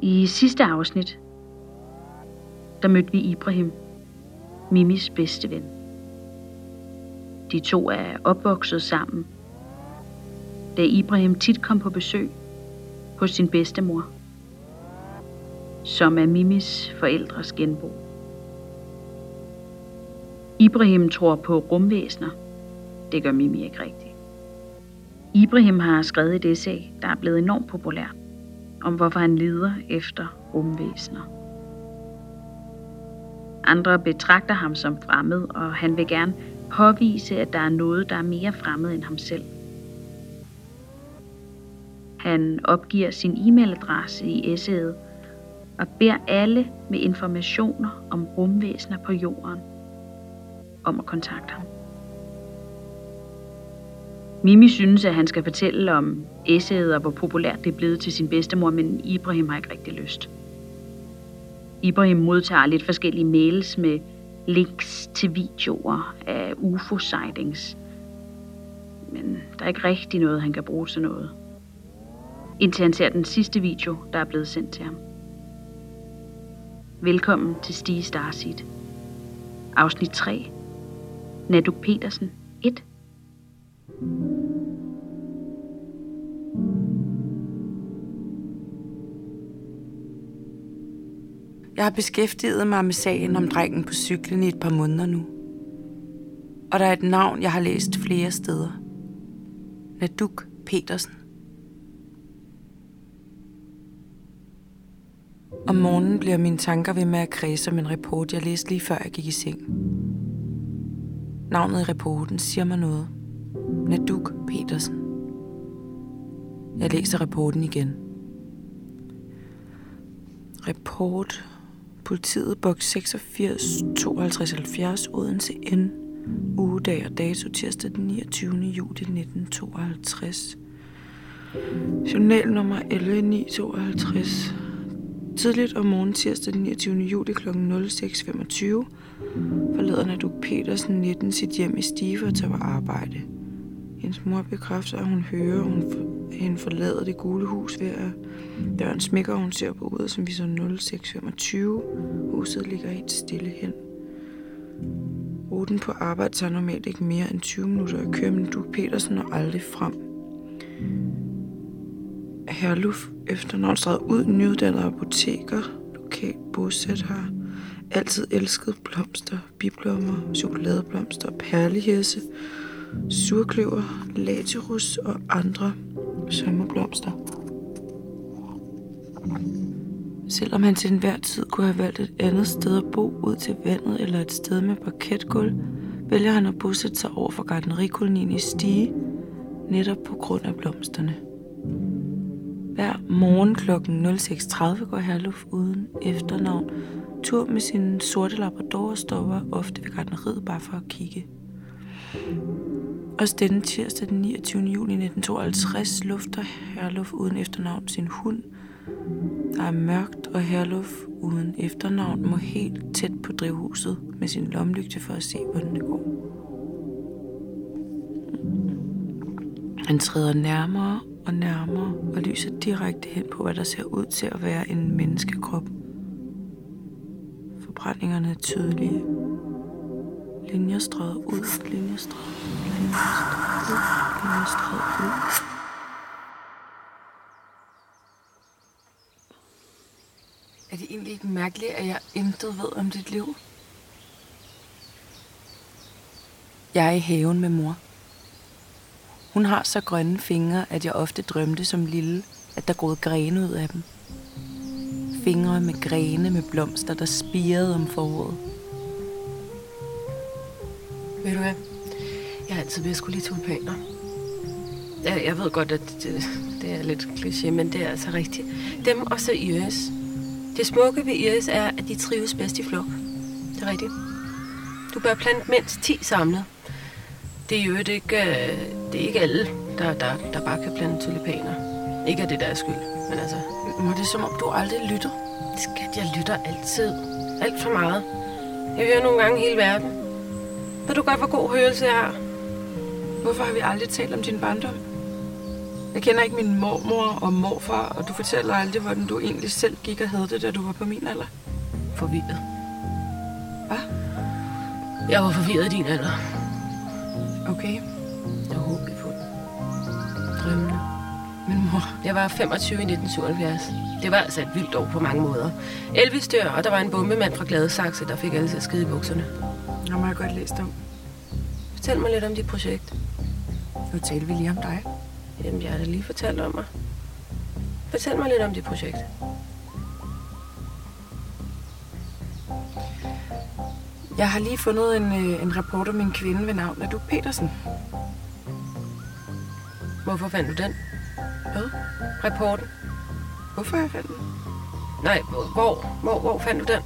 I sidste afsnit, der mødte vi Ibrahim, Mimis bedste ven. De to er opvokset sammen, da Ibrahim tit kom på besøg hos sin bedstemor, som er Mimis forældres genbo. Ibrahim tror på rumvæsener. Det gør Mimi ikke rigtigt. Ibrahim har skrevet et essay, der er blevet enormt populært, om hvorfor han lider efter rumvæsener. Andre betragter ham som fremmed, og han vil gerne påvise, at der er noget, der er mere fremmed end ham selv. Han opgiver sin e-mailadresse i essayet og beder alle med informationer om rumvæsener på jorden om at kontakte ham. Mimi synes, at han skal fortælle om essayet og hvor populært det er blevet til sin bedstemor, men Ibrahim har ikke rigtig lyst. Ibrahim modtager lidt forskellige mails med links til videoer af UFO-sightings. Men der er ikke rigtig noget, han kan bruge til noget. Indtil han ser den sidste video, der er blevet sendt til ham. Velkommen til Stige Starseed. Afsnit 3. Naduk Petersen 1. Jeg har beskæftiget mig med sagen om drengen på cyklen i et par måneder nu. Og der er et navn, jeg har læst flere steder. Naduk Petersen. Om morgenen bliver mine tanker ved med at kredse om en rapport, jeg læste lige før jeg gik i seng. Navnet i rapporten siger mig noget. Naduk Petersen. Jeg læser rapporten igen. Rapport Politiet, boks 86 52 70, Odense N. Ugedag og dato tirsdag den 29. juli 1952. Journal nummer 11952. Tidligt om morgenen tirsdag den 29. juli kl. 06.25 forlader Naduk Petersen 19 sit hjem i Stive og tager på arbejde. Hendes mor bekræfter, at hun hører, at hun hende forlader det gule hus ved at døren smækker, og hun ser på uret, som viser 0625. Huset ligger helt stille hen. Ruten på arbejde tager normalt ikke mere end 20 minutter at køre, men du Petersen når aldrig frem. Herluf efternavnsstræde ud nyuddannet apoteker, lokalt bosat her. altid elsket blomster, biblommer, chokoladeblomster, perlehæse, surkløver, latirus og andre sommerblomster. Selvom han til enhver tid kunne have valgt et andet sted at bo ud til vandet eller et sted med parketgulv, vælger han at bosætte sig over for gardnerikolonien i Stige, netop på grund af blomsterne. Hver morgen kl. 06.30 går Herluf uden efternavn tur med sin sorte labrador og stopper ofte ved gardneriet bare for at kigge. Også denne tirsdag den 29. juli 1952 lufter Herluf uden efternavn sin hund. Der er mørkt, og Herluf uden efternavn må helt tæt på drivhuset med sin lomlygte for at se, hvordan det går. Han træder nærmere og nærmere og lyser direkte hen på, hvad der ser ud til at være en menneskekrop. Forbrændingerne er tydelige, Linjer strøget ud, linjer strøget ud, linjer strøget ud, ud. Er det egentlig ikke mærkeligt, at jeg intet ved om dit liv? Jeg er i haven med mor. Hun har så grønne fingre, at jeg ofte drømte som lille, at der groede grene ud af dem. Fingre med grene med blomster, der spirede om foråret. Ved du hvad? Jeg har altid vidst skulle lide tulipaner. Jeg, jeg ved godt, at det, det er lidt kliché, men det er altså rigtigt. Dem og så iris. Det smukke ved iris er, at de trives bedst i flok. Det er rigtigt. Du bør plante mindst 10 samlet. Det er jo ikke, øh, det er ikke alle, der, der, der bare kan plante tulipaner. Ikke af det der skyld, men altså... Må det er som om, du aldrig lytter? Skat, jeg lytter altid. Alt for meget. Jeg hører nogle gange hele verden. Ved du godt, hvor god hørelse jeg har? Hvorfor har vi aldrig talt om din barndom? Jeg kender ikke min mormor og morfar, og du fortæller aldrig, hvordan du egentlig selv gik og havde det, da du var på min alder. Forvirret. Hvad? Jeg var forvirret i din alder. Okay. Jeg var håbefuld. Drømmende. Men mor, Jeg var 25 i 1977. Det var altså et vildt år på mange måder. Elvis dør, og der var en bombemand fra Gladsaxe, der fik alle til at skide i bukserne. Jeg må jeg godt læst om. Fortæl mig lidt om dit projekt. Nu taler vi lige om dig. Jamen, jeg har da lige fortalt om mig. Fortæl mig lidt om dit projekt. Jeg har lige fundet en, øh, en rapport om en kvinde ved navn Naduk Petersen. Hvorfor fandt du den? Hvad? Rapporten? Hvorfor har jeg fandt den? Nej, hvor, hvor, hvor fandt du den?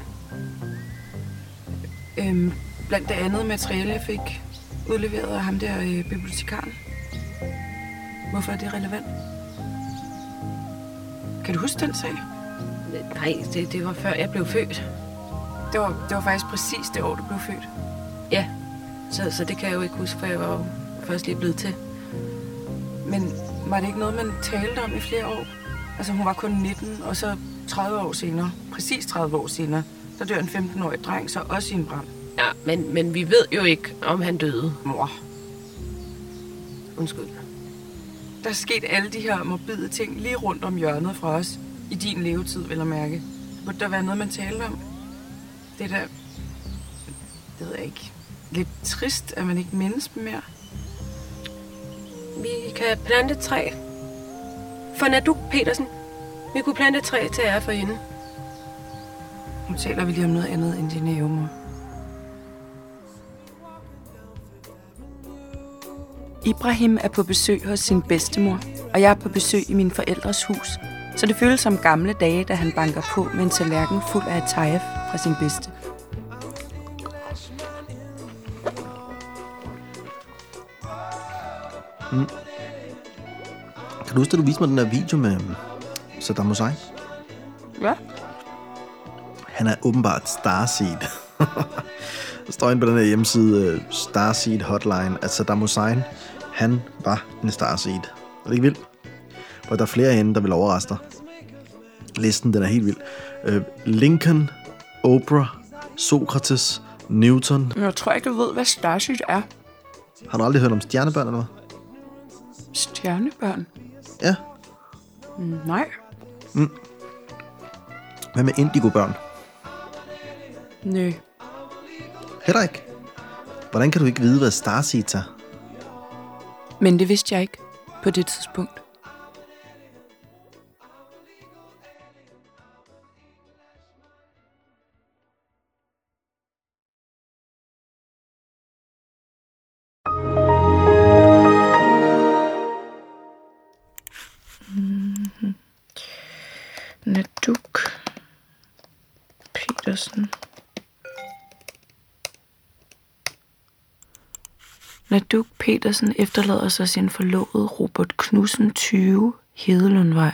Øhm, blandt det andet materiale, jeg fik udleveret af ham der øh, bibliotekaren. Hvorfor er det relevant? Kan du huske den sag? Nej, det, det var før jeg blev født. Det var, det var faktisk præcis det år, du blev født. Ja, så, så det kan jeg jo ikke huske, for jeg var jo først lige blevet til. Men var det ikke noget, man talte om i flere år? Altså, hun var kun 19, og så 30 år senere, præcis 30 år senere, der dør en 15-årig dreng så også i en brand. Ja, men, men vi ved jo ikke, om han døde. Mor, Undskyld. der er sket alle de her morbide ting lige rundt om hjørnet fra os. I din levetid, vil jeg mærke. Burde der være noget, man talte om? Det er da... Det ved jeg ikke. Lidt trist, at man ikke mindes dem mere. Vi kan plante træ. For Naduk Petersen. Vi kunne plante træ til ære for hende. Nu taler vi lige om noget andet end din mor. Ibrahim er på besøg hos sin bedstemor, og jeg er på besøg i min forældres hus. Så det føles som gamle dage, da han banker på med en tallerken fuld af atayef fra sin bedste. Kan du huske, da du viste mig den der video med øhm, Saddam Hussein? Ja? Han er åbenbart Starseed. Der står inde på den her hjemmeside øh, Starseed Hotline, at Saddam Hussein, han var en Starseed. Er det ikke vildt? For der er flere hende, der vil overraske dig. Listen, den er helt vild. Øh, Lincoln, Oprah, Sokrates, Newton. Jeg tror ikke, du ved, hvad Starship er. Har du aldrig hørt om stjernebørn eller hvad? Stjernebørn? Ja. Mm, nej. Hvad med indigobørn? Nø. Heller ikke. Hvordan kan du ikke vide, hvad Starseeds er? Men det vidste jeg ikke på det tidspunkt. Mm-hmm. Naduk Petersen. Naduk Petersen efterlader sig sin forlovede Robert Knudsen 20 Hedelundvej.